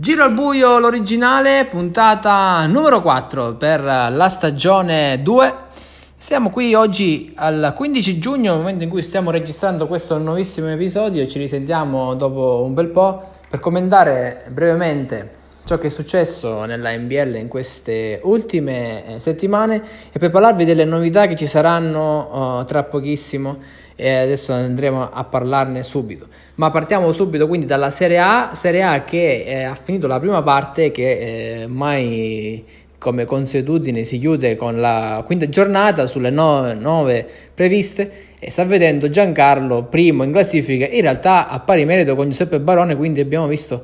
Giro al buio l'originale, puntata numero 4 per la stagione 2. Siamo qui oggi al 15 giugno, momento in cui stiamo registrando questo nuovissimo episodio. Ci risentiamo dopo un bel po' per commentare brevemente ciò che è successo nella NBL in queste ultime eh, settimane e per parlarvi delle novità che ci saranno uh, tra pochissimo e adesso andremo a parlarne subito. Ma partiamo subito quindi dalla Serie A, Serie A che eh, ha finito la prima parte che eh, mai come consuetudine si chiude con la quinta giornata sulle nove, nove previste. E sta vedendo Giancarlo primo in classifica, in realtà a pari merito con Giuseppe Barone, quindi abbiamo visto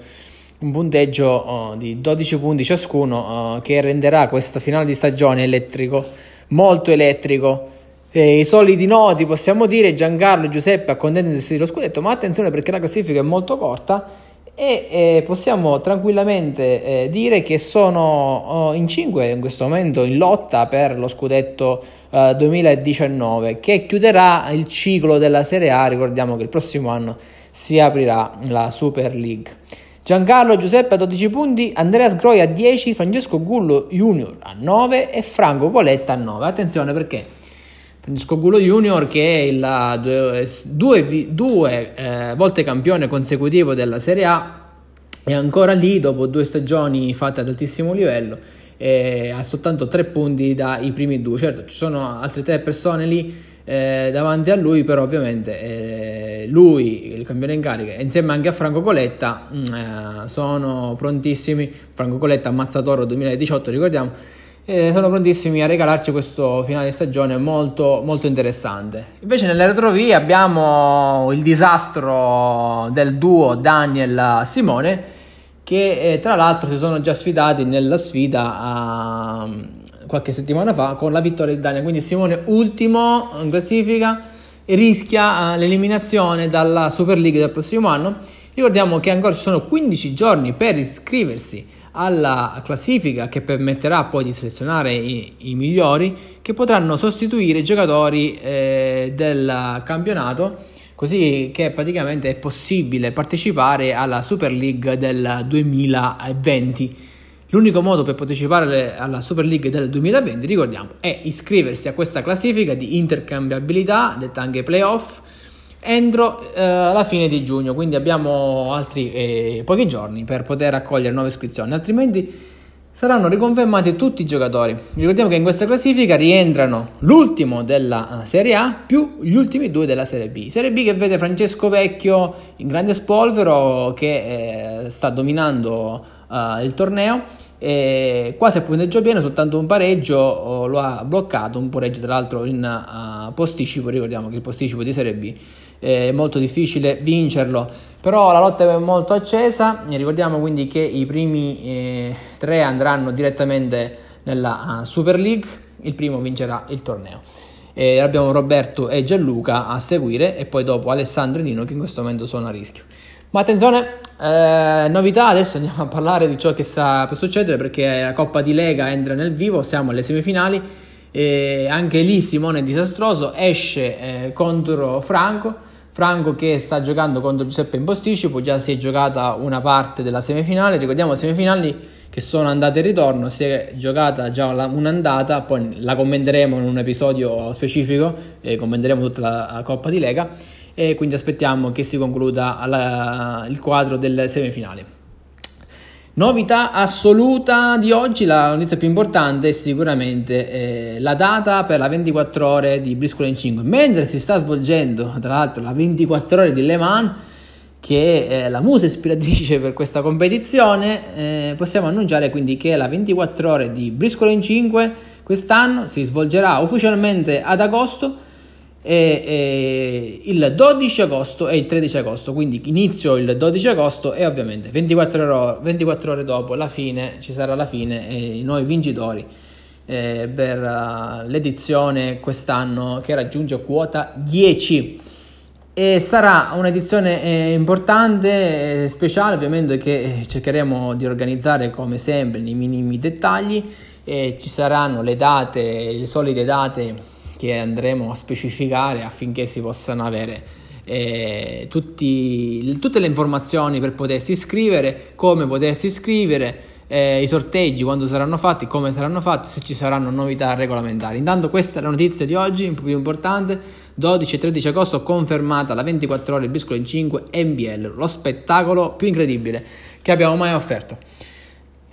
un punteggio oh, di 12 punti ciascuno oh, che renderà questa finale di stagione elettrico, molto elettrico eh, I soliti noti possiamo dire Giancarlo e Giuseppe accontentatisi dello scudetto, ma attenzione perché la classifica è molto corta e eh, possiamo tranquillamente eh, dire che sono oh, in 5 in questo momento in lotta per lo scudetto 2019 eh, che chiuderà il ciclo della Serie A, ricordiamo che il prossimo anno si aprirà la Super League. Giancarlo Giuseppe a 12 punti, Andreas Groi a 10, Francesco Gullo Junior a 9 e Franco Coletta a 9. Attenzione perché Francesco Gulo Junior che è il due, due, eh, volte campione consecutivo della Serie A è ancora lì dopo due stagioni fatte ad altissimo livello e ha soltanto tre punti dai primi due. Certo ci sono altre tre persone lì eh, davanti a lui però ovviamente eh, lui il campione in carica insieme anche a Franco Coletta mm, eh, sono prontissimi. Franco Coletta ammazzatoro 2018 ricordiamo e sono prontissimi a regalarci questo finale di stagione molto, molto interessante. Invece nelle retrovie abbiamo il disastro del duo Daniel Simone che eh, tra l'altro si sono già sfidati nella sfida uh, qualche settimana fa con la vittoria di Daniel, quindi Simone ultimo in classifica rischia uh, l'eliminazione dalla Super League del prossimo anno. Ricordiamo che ancora ci sono 15 giorni per iscriversi alla classifica che permetterà poi di selezionare i, i migliori che potranno sostituire i giocatori eh, del campionato così che praticamente è possibile partecipare alla Super League del 2020. L'unico modo per partecipare alla Super League del 2020, ricordiamo, è iscriversi a questa classifica di intercambiabilità, detta anche playoff, entro eh, la fine di giugno, quindi abbiamo altri eh, pochi giorni per poter raccogliere nuove iscrizioni, altrimenti saranno riconfermati tutti i giocatori. Ricordiamo che in questa classifica rientrano l'ultimo della eh, Serie A più gli ultimi due della Serie B. Serie B che vede Francesco Vecchio in grande spolvero che eh, sta dominando uh, il torneo. E quasi a punteggio pieno, soltanto un pareggio oh, lo ha bloccato, un pareggio tra l'altro in uh, posticipo, ricordiamo che il posticipo di Serie B è molto difficile vincerlo, però la lotta è molto accesa, ricordiamo quindi che i primi eh, tre andranno direttamente nella uh, Super League, il primo vincerà il torneo. E abbiamo Roberto e Gianluca a seguire. E poi dopo Alessandro e Nino che in questo momento sono a rischio. Ma attenzione, eh, novità, adesso andiamo a parlare di ciò che sta per succedere perché la Coppa di Lega entra nel vivo, siamo alle semifinali e anche lì Simone è disastroso, esce eh, contro Franco Franco che sta giocando contro Giuseppe in posticipo, già si è giocata una parte della semifinale, ricordiamo semifinali che sono andate e ritorno, si è giocata già un'andata, poi la commenteremo in un episodio specifico, e commenteremo tutta la Coppa di Lega e quindi aspettiamo che si concluda la, il quadro delle semifinali. Novità assoluta di oggi, la notizia più importante è sicuramente eh, la data per la 24 ore di Briscoe in 5. Mentre si sta svolgendo, tra l'altro, la 24 ore di Le Mans, che è la musa ispiratrice per questa competizione, eh, possiamo annunciare quindi che la 24 ore di Briscoe in 5 quest'anno si svolgerà ufficialmente ad agosto e, e il 12 agosto e il 13 agosto, quindi inizio il 12 agosto e ovviamente 24 ore, 24 ore dopo la fine ci sarà la fine e i nuovi vincitori eh, per uh, l'edizione quest'anno che raggiunge quota 10 e sarà un'edizione eh, importante, eh, speciale ovviamente che eh, cercheremo di organizzare come sempre nei minimi dettagli. Ci saranno le date, le solite date che andremo a specificare affinché si possano avere eh, tutti, tutte le informazioni per potersi iscrivere, come potersi iscrivere, eh, i sorteggi, quando saranno fatti, come saranno fatti, se ci saranno novità regolamentari. Intanto questa è la notizia di oggi, più importante, 12 e 13 agosto confermata la 24 ore Biscolo in 5 NBL, lo spettacolo più incredibile che abbiamo mai offerto.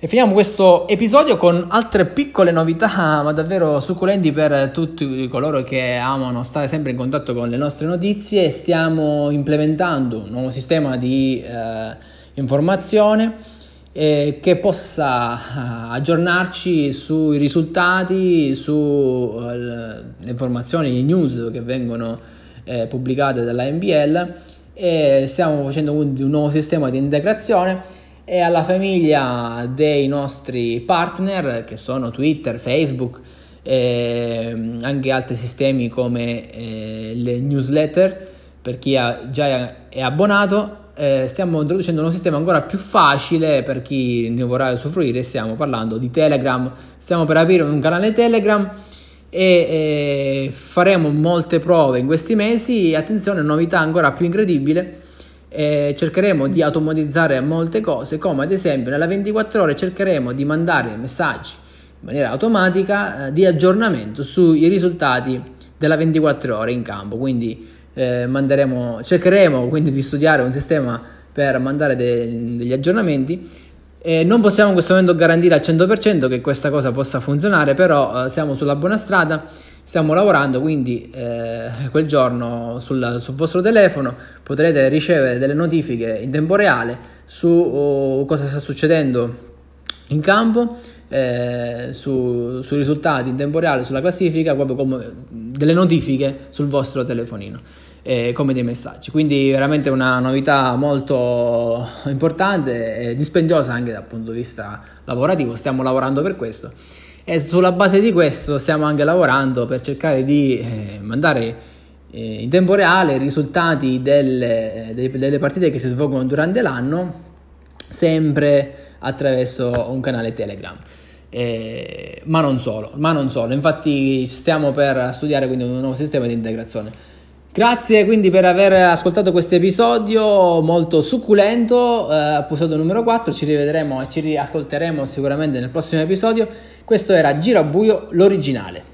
E finiamo questo episodio con altre piccole novità, ma davvero succulenti per tutti coloro che amano stare sempre in contatto con le nostre notizie. Stiamo implementando un nuovo sistema di eh, informazione eh, che possa eh, aggiornarci sui risultati, sulle uh, informazioni, le news che vengono eh, pubblicate dalla NBL. E stiamo facendo quindi un nuovo sistema di integrazione e alla famiglia dei nostri partner che sono Twitter, Facebook e anche altri sistemi come eh, le newsletter per chi ha, già è abbonato eh, stiamo introducendo un sistema ancora più facile per chi ne vorrà usufruire stiamo parlando di Telegram. Stiamo per aprire un canale Telegram e eh, faremo molte prove in questi mesi. Attenzione novità ancora più incredibile eh, cercheremo di automatizzare molte cose, come ad esempio nella 24 ore cercheremo di mandare messaggi in maniera automatica eh, di aggiornamento sui risultati della 24 ore in campo. Quindi eh, manderemo, cercheremo quindi di studiare un sistema per mandare de- degli aggiornamenti. Eh, non possiamo in questo momento garantire al 100% che questa cosa possa funzionare, però eh, siamo sulla buona strada stiamo lavorando, quindi eh, quel giorno sul, sul, vostro telefono potrete ricevere delle notifiche in tempo reale su oh, cosa sta succedendo in campo, eh, su, sui risultati in tempo reale, sulla classifica, proprio come delle notifiche sul vostro telefonino. Eh, come dei messaggi. Quindi veramente una novità molto importante e dispendiosa anche dal punto di vista lavorativo, stiamo lavorando per questo e sulla base di questo stiamo anche lavorando per cercare di eh, mandare eh, in tempo reale i risultati delle, delle partite che si svolgono durante l'anno sempre attraverso un canale Telegram. Eh, ma non solo, ma non solo. Infatti stiamo per studiare quindi un nuovo sistema di integrazione. Grazie quindi per aver ascoltato questo episodio molto succulento, eh, episodio numero 4, ci rivedremo e ci riascolteremo sicuramente nel prossimo episodio. Questo era Giro a Buio, l'originale.